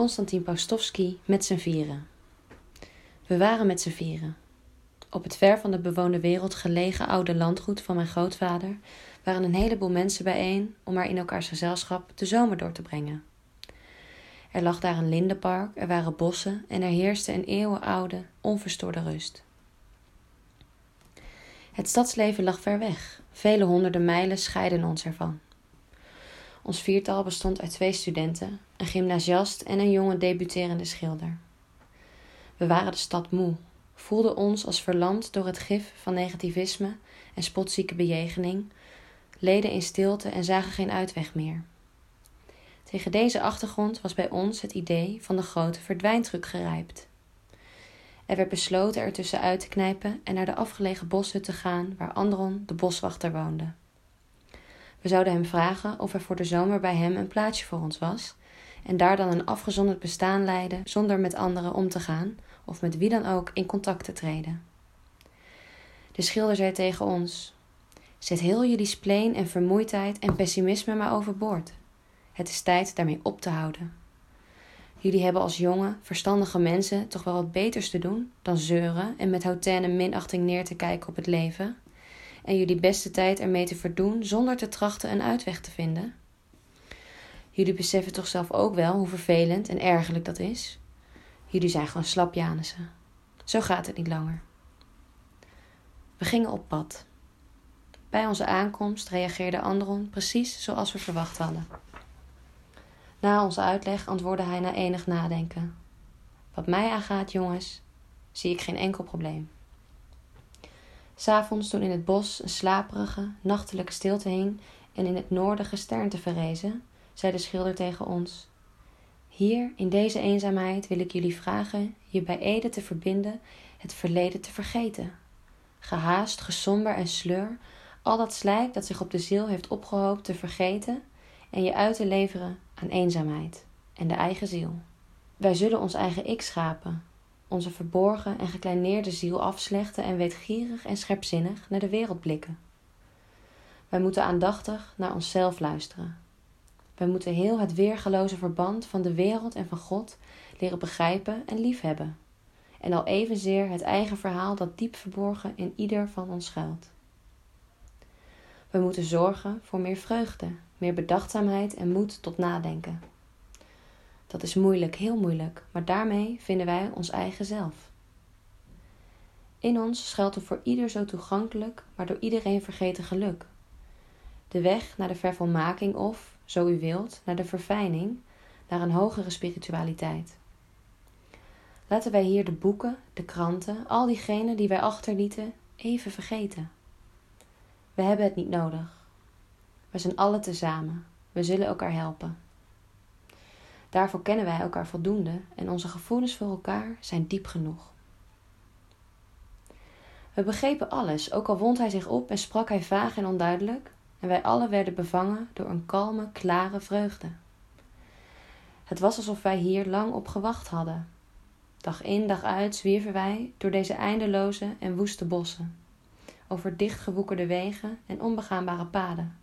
Konstantin Paustovsky met z'n vieren. We waren met z'n vieren. Op het ver van de bewoonde wereld gelegen oude landgoed van mijn grootvader waren een heleboel mensen bijeen om er in elkaars gezelschap de zomer door te brengen. Er lag daar een lindenpark, er waren bossen en er heerste een eeuwenoude, onverstoorde rust. Het stadsleven lag ver weg, vele honderden mijlen scheiden ons ervan. Ons viertal bestond uit twee studenten, een gymnasiast en een jonge debuterende schilder. We waren de stad moe, voelden ons als verlamd door het gif van negativisme en spotzieke bejegening, leden in stilte en zagen geen uitweg meer. Tegen deze achtergrond was bij ons het idee van de grote verdwijntruc gerijpt. Er werd besloten er tussenuit te knijpen en naar de afgelegen bossen te gaan waar Andron, de boswachter, woonde. We zouden hem vragen of er voor de zomer bij hem een plaatsje voor ons was en daar dan een afgezonderd bestaan leiden zonder met anderen om te gaan of met wie dan ook in contact te treden. De schilder zei tegen ons: Zet heel jullie spleen en vermoeidheid en pessimisme maar overboord. Het is tijd daarmee op te houden. Jullie hebben als jonge, verstandige mensen toch wel wat beters te doen dan zeuren en met hautaine minachting neer te kijken op het leven en jullie beste tijd ermee te verdoen zonder te trachten een uitweg te vinden? Jullie beseffen toch zelf ook wel hoe vervelend en ergerlijk dat is? Jullie zijn gewoon slapjanissen. Zo gaat het niet langer. We gingen op pad. Bij onze aankomst reageerde Andron precies zoals we verwacht hadden. Na onze uitleg antwoordde hij na enig nadenken: Wat mij aangaat, jongens, zie ik geen enkel probleem. S'avonds, toen in het bos een slaperige, nachtelijke stilte hing en in het noorden gesternte verrezen, zei de schilder tegen ons: Hier, in deze eenzaamheid, wil ik jullie vragen je bij Ede te verbinden, het verleden te vergeten. Gehaast, gesomber en sleur, al dat slijk dat zich op de ziel heeft opgehoopt te vergeten en je uit te leveren aan eenzaamheid en de eigen ziel. Wij zullen ons eigen ik schapen, onze verborgen en gekleineerde ziel afslechten en weetgierig en scherpzinnig naar de wereld blikken. Wij moeten aandachtig naar onszelf luisteren. Wij moeten heel het weergaloze verband van de wereld en van God leren begrijpen en liefhebben. En al evenzeer het eigen verhaal dat diep verborgen in ieder van ons schuilt. We moeten zorgen voor meer vreugde, meer bedachtzaamheid en moed tot nadenken. Dat is moeilijk, heel moeilijk, maar daarmee vinden wij ons eigen zelf. In ons schuilt een voor ieder zo toegankelijk, maar door iedereen vergeten geluk. De weg naar de vervolmaking of, zo u wilt, naar de verfijning, naar een hogere spiritualiteit. Laten wij hier de boeken, de kranten, al diegenen die wij achterlieten, even vergeten. We hebben het niet nodig. We zijn allen tezamen. We zullen elkaar helpen. Daarvoor kennen wij elkaar voldoende en onze gevoelens voor elkaar zijn diep genoeg. We begrepen alles, ook al wond hij zich op en sprak hij vaag en onduidelijk, en wij allen werden bevangen door een kalme, klare vreugde. Het was alsof wij hier lang op gewacht hadden. Dag in, dag uit zwierven wij door deze eindeloze en woeste bossen, over dichtgewoekerde wegen en onbegaanbare paden,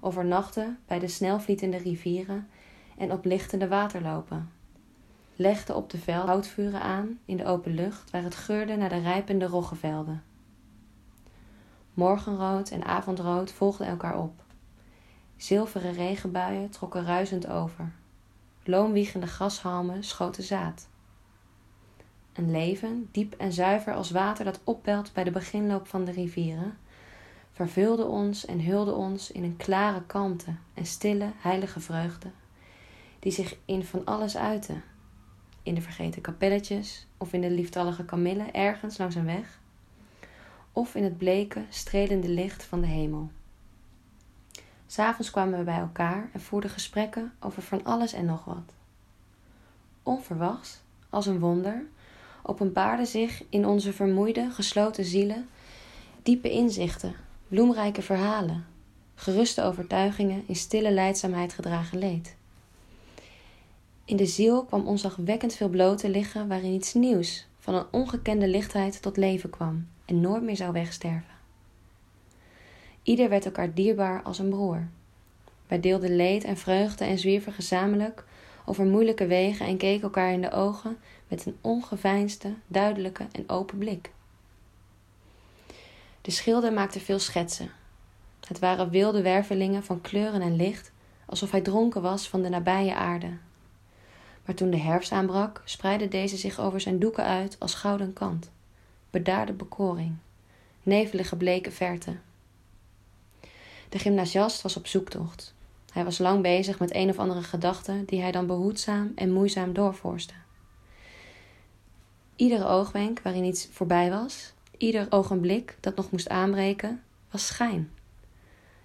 over nachten bij de snelvlietende rivieren en op lichtende waterlopen. Legde op de vel houtvuren aan in de open lucht waar het geurde naar de rijpende roggevelden. Morgenrood en avondrood volgden elkaar op. Zilveren regenbuien trokken ruisend over. Loomwiegende grashalmen schoten zaad. Een leven, diep en zuiver als water dat opbelt bij de beginloop van de rivieren, vervulde ons en hulde ons in een klare kalmte en stille, heilige vreugde die zich in van alles uiten. In de vergeten kapelletjes of in de lieftallige kamillen ergens langs een weg. Of in het bleke, strelende licht van de hemel. S'avonds kwamen we bij elkaar en voerden gesprekken over van alles en nog wat. Onverwachts, als een wonder, openbaarden zich in onze vermoeide, gesloten zielen diepe inzichten, bloemrijke verhalen, geruste overtuigingen in stille leidzaamheid gedragen leed. In de ziel kwam onzagwekkend veel bloot te liggen waarin iets nieuws, van een ongekende lichtheid tot leven kwam en nooit meer zou wegsterven. Ieder werd elkaar dierbaar als een broer. Wij deelden leed en vreugde en zwierven gezamenlijk over moeilijke wegen en keken elkaar in de ogen met een ongeveinsde, duidelijke en open blik. De schilder maakte veel schetsen. Het waren wilde wervelingen van kleuren en licht, alsof hij dronken was van de nabije aarde. Maar toen de herfst aanbrak, spreidde deze zich over zijn doeken uit als gouden kant. Bedaarde bekoring, nevelige bleke verte. De gymnasiast was op zoektocht. Hij was lang bezig met een of andere gedachte die hij dan behoedzaam en moeizaam doorvoerste. Iedere oogwenk waarin iets voorbij was, ieder ogenblik dat nog moest aanbreken, was schijn.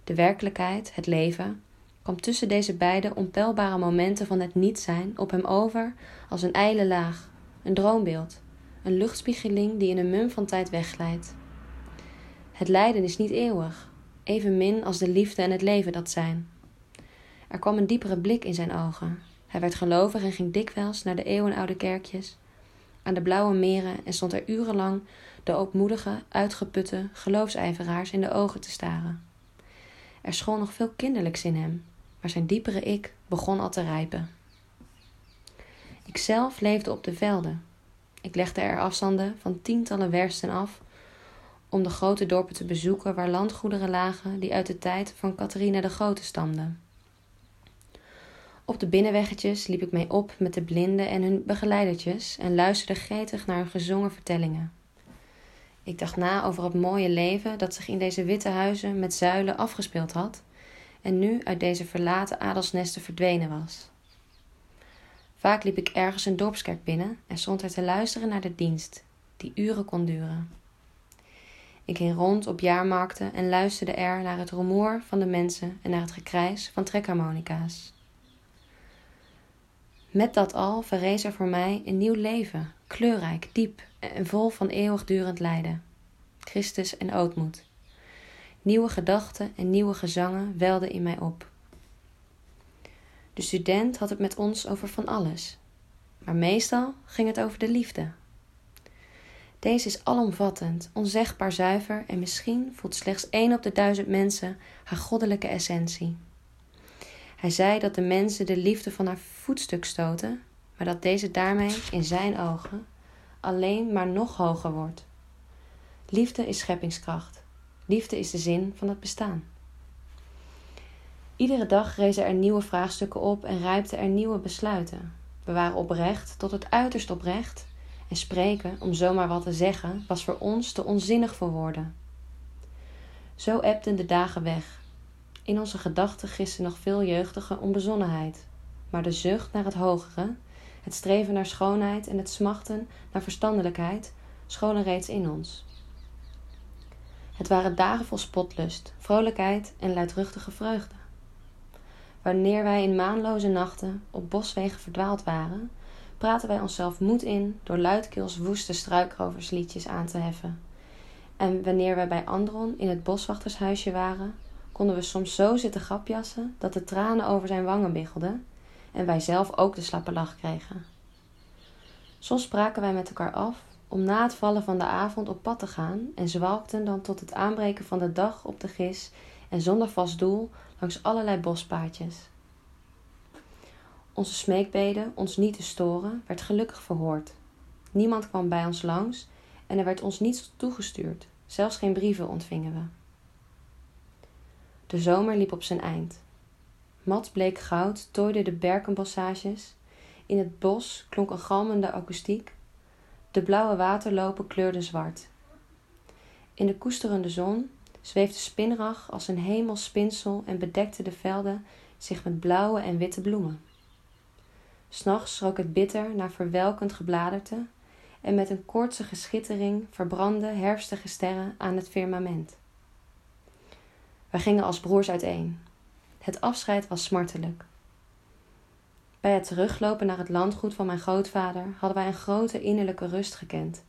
De werkelijkheid, het leven, kwam tussen deze beide onpeilbare momenten van het niet zijn op hem over als een ijle laag, een droombeeld, een luchtspiegeling die in een mum van tijd wegglijdt. Het lijden is niet eeuwig, evenmin als de liefde en het leven dat zijn. Er kwam een diepere blik in zijn ogen. Hij werd gelovig en ging dikwijls naar de eeuwenoude kerkjes, aan de blauwe meren en stond er urenlang de ootmoedige, uitgeputte geloofsijveraars in de ogen te staren. Er school nog veel kinderlijks in hem, maar zijn diepere ik begon al te rijpen. Ikzelf leefde op de velden. Ik legde er afstanden van tientallen wersten af om de grote dorpen te bezoeken waar landgoederen lagen die uit de tijd van Catharina de Grote stamden. Op de binnenweggetjes liep ik mee op met de blinden en hun begeleidertjes en luisterde gretig naar hun gezongen vertellingen. Ik dacht na over het mooie leven dat zich in deze witte huizen met zuilen afgespeeld had en nu uit deze verlaten adelsnesten verdwenen was. Vaak liep ik ergens een dorpskerk binnen en stond er te luisteren naar de dienst, die uren kon duren. Ik ging rond op jaarmarkten en luisterde er naar het rumoer van de mensen en naar het gekrijs van trekharmonica's. Met dat al verrees er voor mij een nieuw leven, kleurrijk, diep en vol van eeuwigdurend lijden. Christus en ootmoed. Nieuwe gedachten en nieuwe gezangen welden in mij op. De student had het met ons over van alles, maar meestal ging het over de liefde. Deze is alomvattend, onzegbaar zuiver en misschien voelt slechts één op de duizend mensen haar goddelijke essentie. Hij zei dat de mensen de liefde van haar voetstuk stoten, maar dat deze daarmee in zijn ogen alleen maar nog hoger wordt. Liefde is scheppingskracht. Liefde is de zin van het bestaan. Iedere dag rezen er nieuwe vraagstukken op en rijpten er nieuwe besluiten. We waren oprecht tot het uiterst oprecht en spreken, om zomaar wat te zeggen, was voor ons te onzinnig voor woorden. Zo ebden de dagen weg. In onze gedachten giste nog veel jeugdige onbezonnenheid, maar de zucht naar het hogere, het streven naar schoonheid en het smachten naar verstandelijkheid scholen reeds in ons. Het waren dagen vol spotlust, vrolijkheid en luidruchtige vreugde. Wanneer wij in maanloze nachten op boswegen verdwaald waren, praten wij onszelf moed in door luidkeels woeste struikroversliedjes aan te heffen. En wanneer wij bij Andron in het boswachtershuisje waren, konden we soms zo zitten grapjassen dat de tranen over zijn wangen biggelden en wij zelf ook de slappe lach kregen. Soms spraken wij met elkaar af om na het vallen van de avond op pad te gaan en zwalkten dan tot het aanbreken van de dag op de gis en zonder vast doel langs allerlei bospaadjes. Onze smeekbeden ons niet te storen werd gelukkig verhoord. Niemand kwam bij ons langs en er werd ons niets toegestuurd, zelfs geen brieven ontvingen we. De zomer liep op zijn eind. Mat bleek goud tooide de berkenbossages. In het bos klonk een galmende akoestiek. De blauwe waterlopen kleurden zwart. In de koesterende zon zweefde spinrag als een hemelspinsel en bedekte de velden zich met blauwe en witte bloemen. S'nachts rook het bitter naar verwelkend gebladerte en met een koortsige schittering verbrandden herfstige sterren aan het firmament. Wij gingen als broers uiteen. Het afscheid was smartelijk. Bij het teruglopen naar het landgoed van mijn grootvader hadden wij een grote innerlijke rust gekend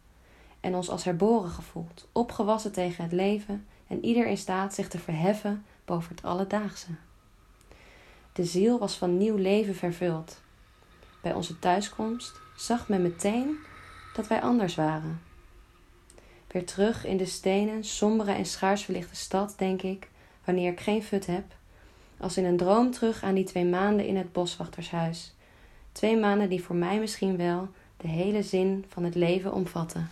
en ons als herboren gevoeld, opgewassen tegen het leven en ieder in staat zich te verheffen boven het alledaagse. De ziel was van nieuw leven vervuld. Bij onze thuiskomst zag men meteen dat wij anders waren. Weer terug in de stenen, sombere en schaars verlichte stad, denk ik, wanneer ik geen fut heb, als in een droom terug aan die twee maanden in het boswachtershuis, Twee maanden die voor mij misschien wel de hele zin van het leven omvatten.